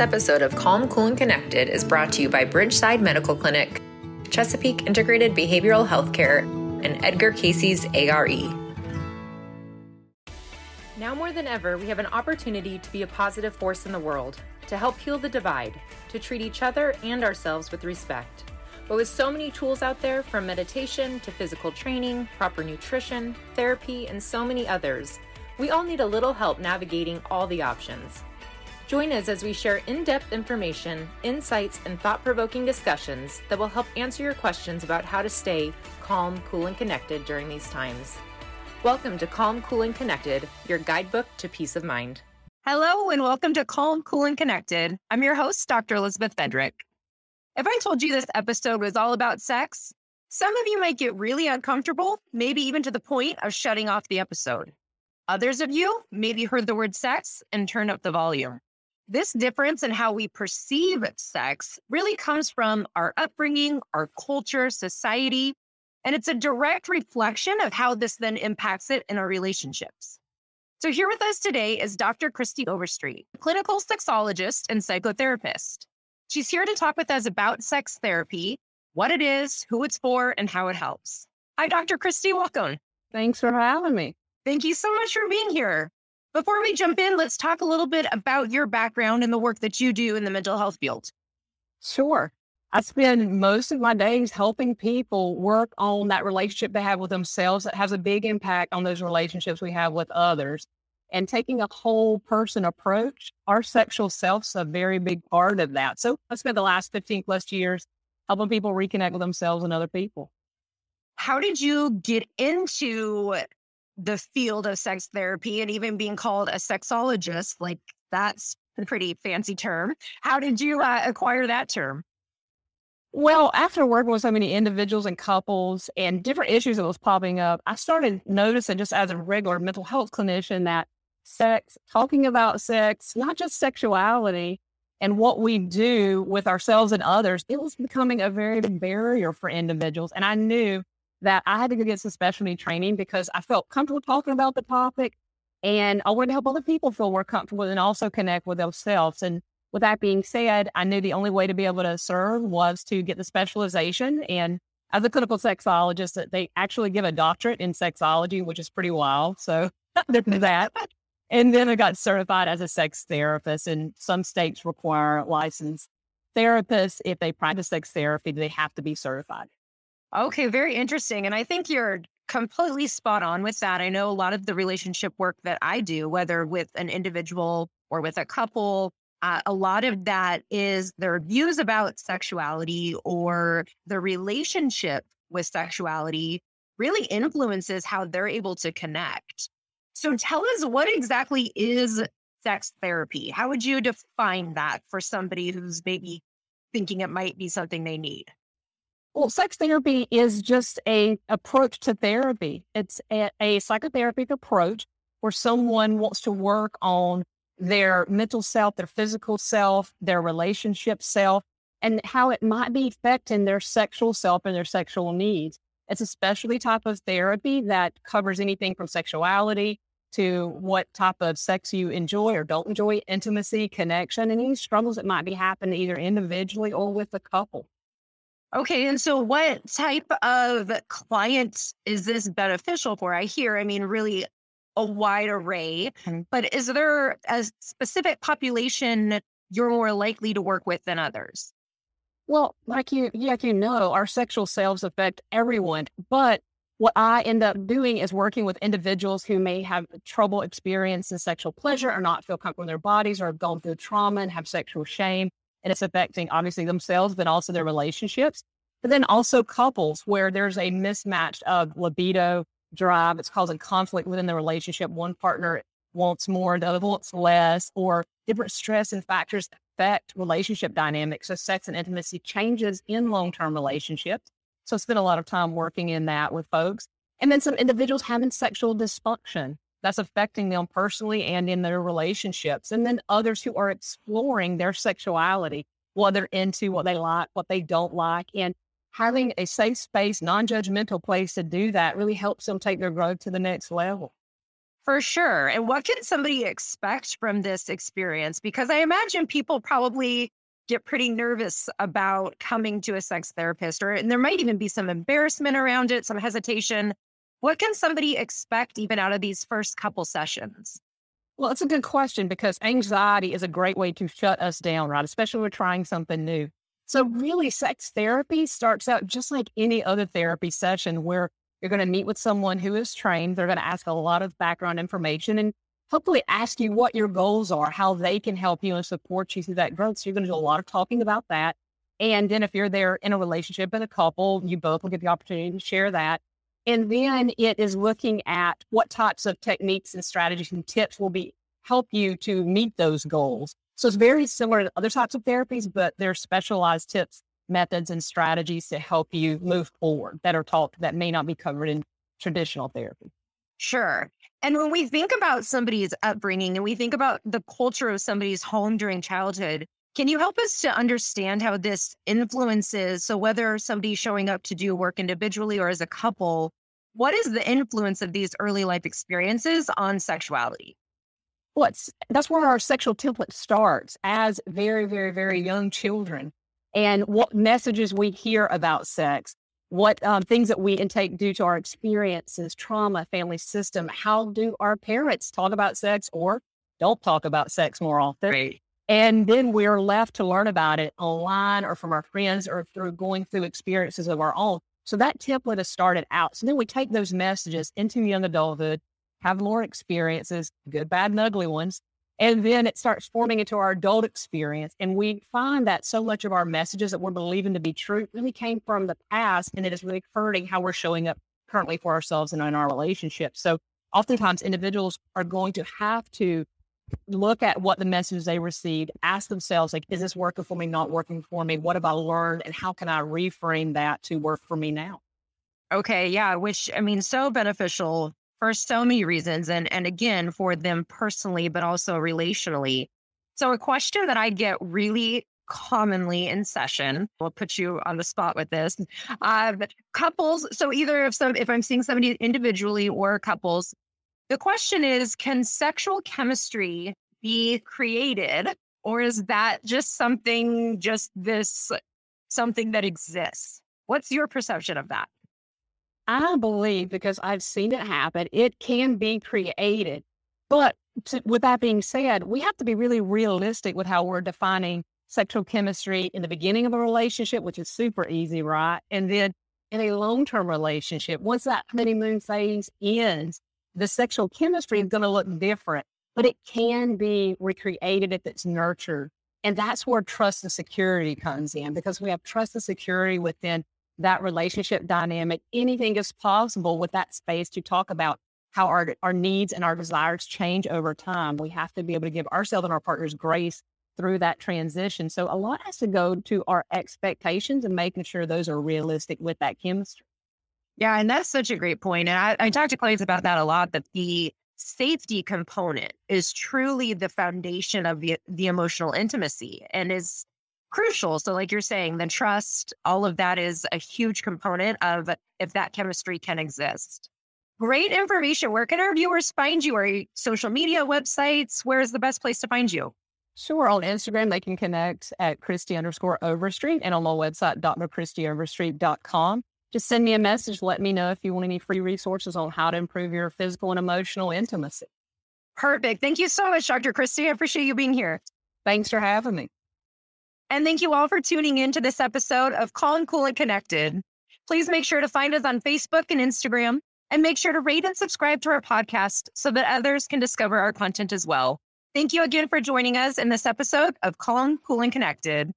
This episode of Calm, Cool, and Connected is brought to you by Bridgeside Medical Clinic, Chesapeake Integrated Behavioral Healthcare, and Edgar Cayce's ARE. Now more than ever, we have an opportunity to be a positive force in the world, to help heal the divide, to treat each other and ourselves with respect. But with so many tools out there, from meditation to physical training, proper nutrition, therapy, and so many others, we all need a little help navigating all the options. Join us as we share in depth information, insights, and thought provoking discussions that will help answer your questions about how to stay calm, cool, and connected during these times. Welcome to Calm, Cool, and Connected, your guidebook to peace of mind. Hello, and welcome to Calm, Cool, and Connected. I'm your host, Dr. Elizabeth Fedrick. If I told you this episode was all about sex, some of you might get really uncomfortable, maybe even to the point of shutting off the episode. Others of you maybe heard the word sex and turned up the volume. This difference in how we perceive sex really comes from our upbringing, our culture, society, and it's a direct reflection of how this then impacts it in our relationships. So, here with us today is Dr. Kristie Overstreet, clinical sexologist and psychotherapist. She's here to talk with us about sex therapy, what it is, who it's for, and how it helps. Hi, Dr. Kristie. Welcome. Thanks for having me. Thank you so much for being here. Before we jump in, let's talk a little bit about your background and the work that you do in the mental health field. Sure. I spend most of my days helping people work on that relationship they have with themselves that has a big impact on those relationships we have with others. And taking a whole person approach, our sexual self's a very big part of that. So I spent the last 15 plus years helping people reconnect with themselves and other people. How did you get into the field of sex therapy and even being called a sexologist. Like that's a pretty fancy term. How did you uh, acquire that term? Well, after working with so many individuals and couples and different issues that was popping up, I started noticing just as a regular mental health clinician that sex, talking about sex, not just sexuality and what we do with ourselves and others, it was becoming a very big barrier for individuals. And I knew that I had to go get some specialty training because I felt comfortable talking about the topic and I wanted to help other people feel more comfortable and also connect with themselves. And with that being said, I knew the only way to be able to serve was to get the specialization. And as a clinical sexologist, uh, they actually give a doctorate in sexology, which is pretty wild. So there's that. And then I got certified as a sex therapist, and some states require licensed therapists. If they practice sex therapy, they have to be certified. Okay, very interesting. And I think you're completely spot on with that. I know a lot of the relationship work that I do, whether with an individual or with a couple, uh, a lot of that is their views about sexuality or the relationship with sexuality really influences how they're able to connect. So tell us what exactly is sex therapy? How would you define that for somebody who's maybe thinking it might be something they need? Well, sex therapy is just a approach to therapy. It's a, a psychotherapeutic approach where someone wants to work on their mental self, their physical self, their relationship self, and how it might be affecting their sexual self and their sexual needs. It's a specialty type of therapy that covers anything from sexuality to what type of sex you enjoy or don't enjoy, intimacy, connection, and any struggles that might be happening either individually or with a couple. Okay. And so, what type of clients is this beneficial for? I hear, I mean, really a wide array, but is there a specific population you're more likely to work with than others? Well, like you, like you know, our sexual selves affect everyone. But what I end up doing is working with individuals who may have trouble experiencing sexual pleasure or not feel comfortable in their bodies or have gone through trauma and have sexual shame and it's affecting obviously themselves, but also their relationships. But then also couples where there's a mismatch of libido drive. It's causing conflict within the relationship. One partner wants more, the other wants less, or different stress and factors affect relationship dynamics. So sex and intimacy changes in long-term relationships. So I spend a lot of time working in that with folks. And then some individuals having sexual dysfunction that's affecting them personally and in their relationships. And then others who are exploring their sexuality, what they're into, what they like, what they don't like. And having a safe space, non judgmental place to do that really helps them take their growth to the next level. For sure. And what can somebody expect from this experience? Because I imagine people probably get pretty nervous about coming to a sex therapist, or and there might even be some embarrassment around it, some hesitation. What can somebody expect even out of these first couple sessions? Well, it's a good question because anxiety is a great way to shut us down, right? Especially when we're trying something new. So, really, sex therapy starts out just like any other therapy session where you're going to meet with someone who is trained. They're going to ask a lot of background information and hopefully ask you what your goals are, how they can help you and support you through that growth. So, you're going to do a lot of talking about that. And then, if you're there in a relationship with a couple, you both will get the opportunity to share that. And then it is looking at what types of techniques and strategies and tips will be help you to meet those goals. So it's very similar to other types of therapies, but there are specialized tips, methods, and strategies to help you move forward that are taught that may not be covered in traditional therapy. Sure. And when we think about somebody's upbringing and we think about the culture of somebody's home during childhood, can you help us to understand how this influences? So, whether somebody's showing up to do work individually or as a couple, what is the influence of these early life experiences on sexuality? what's that's where our sexual template starts as very, very, very young children. And what messages we hear about sex, what um, things that we intake due to our experiences, trauma, family system. How do our parents talk about sex or don't talk about sex more often? Right. And then we're left to learn about it online or from our friends or through going through experiences of our own. So that template has started out. So then we take those messages into young adulthood have more experiences, good, bad, and ugly ones. And then it starts forming into our adult experience. And we find that so much of our messages that we're believing to be true really came from the past. And it is really hurting how we're showing up currently for ourselves and in our relationships. So oftentimes individuals are going to have to look at what the messages they received, ask themselves, like, is this working for me, not working for me? What have I learned? And how can I reframe that to work for me now? Okay. Yeah. Which I mean, so beneficial for so many reasons. And, and again, for them personally, but also relationally. So, a question that I get really commonly in session, we'll put you on the spot with this. Uh, couples, so either if some, if I'm seeing somebody individually or couples, the question is, can sexual chemistry be created, or is that just something, just this, something that exists? What's your perception of that? I believe because I've seen it happen, it can be created. But to, with that being said, we have to be really realistic with how we're defining sexual chemistry in the beginning of a relationship, which is super easy, right? And then in a long term relationship, once that honeymoon phase ends, the sexual chemistry is going to look different, but it can be recreated if it's nurtured. And that's where trust and security comes in because we have trust and security within that relationship dynamic, anything is possible with that space to talk about how our, our needs and our desires change over time. We have to be able to give ourselves and our partners grace through that transition. So a lot has to go to our expectations and making sure those are realistic with that chemistry. Yeah, and that's such a great point. And I, I talk to clients about that a lot, that the safety component is truly the foundation of the, the emotional intimacy and is crucial. So, like you're saying, the trust, all of that is a huge component of if that chemistry can exist. Great information. Where can our viewers find you? Are you social media websites? Where is the best place to find you? Sure. On Instagram, they can connect at Kristie underscore Overstreet and on my website, drkristieoverstreet.com. Just send me a message. Let me know if you want any free resources on how to improve your physical and emotional intimacy. Perfect. Thank you so much, Dr. Kristie. I appreciate you being here. Thanks for having me. And thank you all for tuning in to this episode of Calm Cool and Connected. Please make sure to find us on Facebook and Instagram and make sure to rate and subscribe to our podcast so that others can discover our content as well. Thank you again for joining us in this episode of Calm, Cool, and Connected.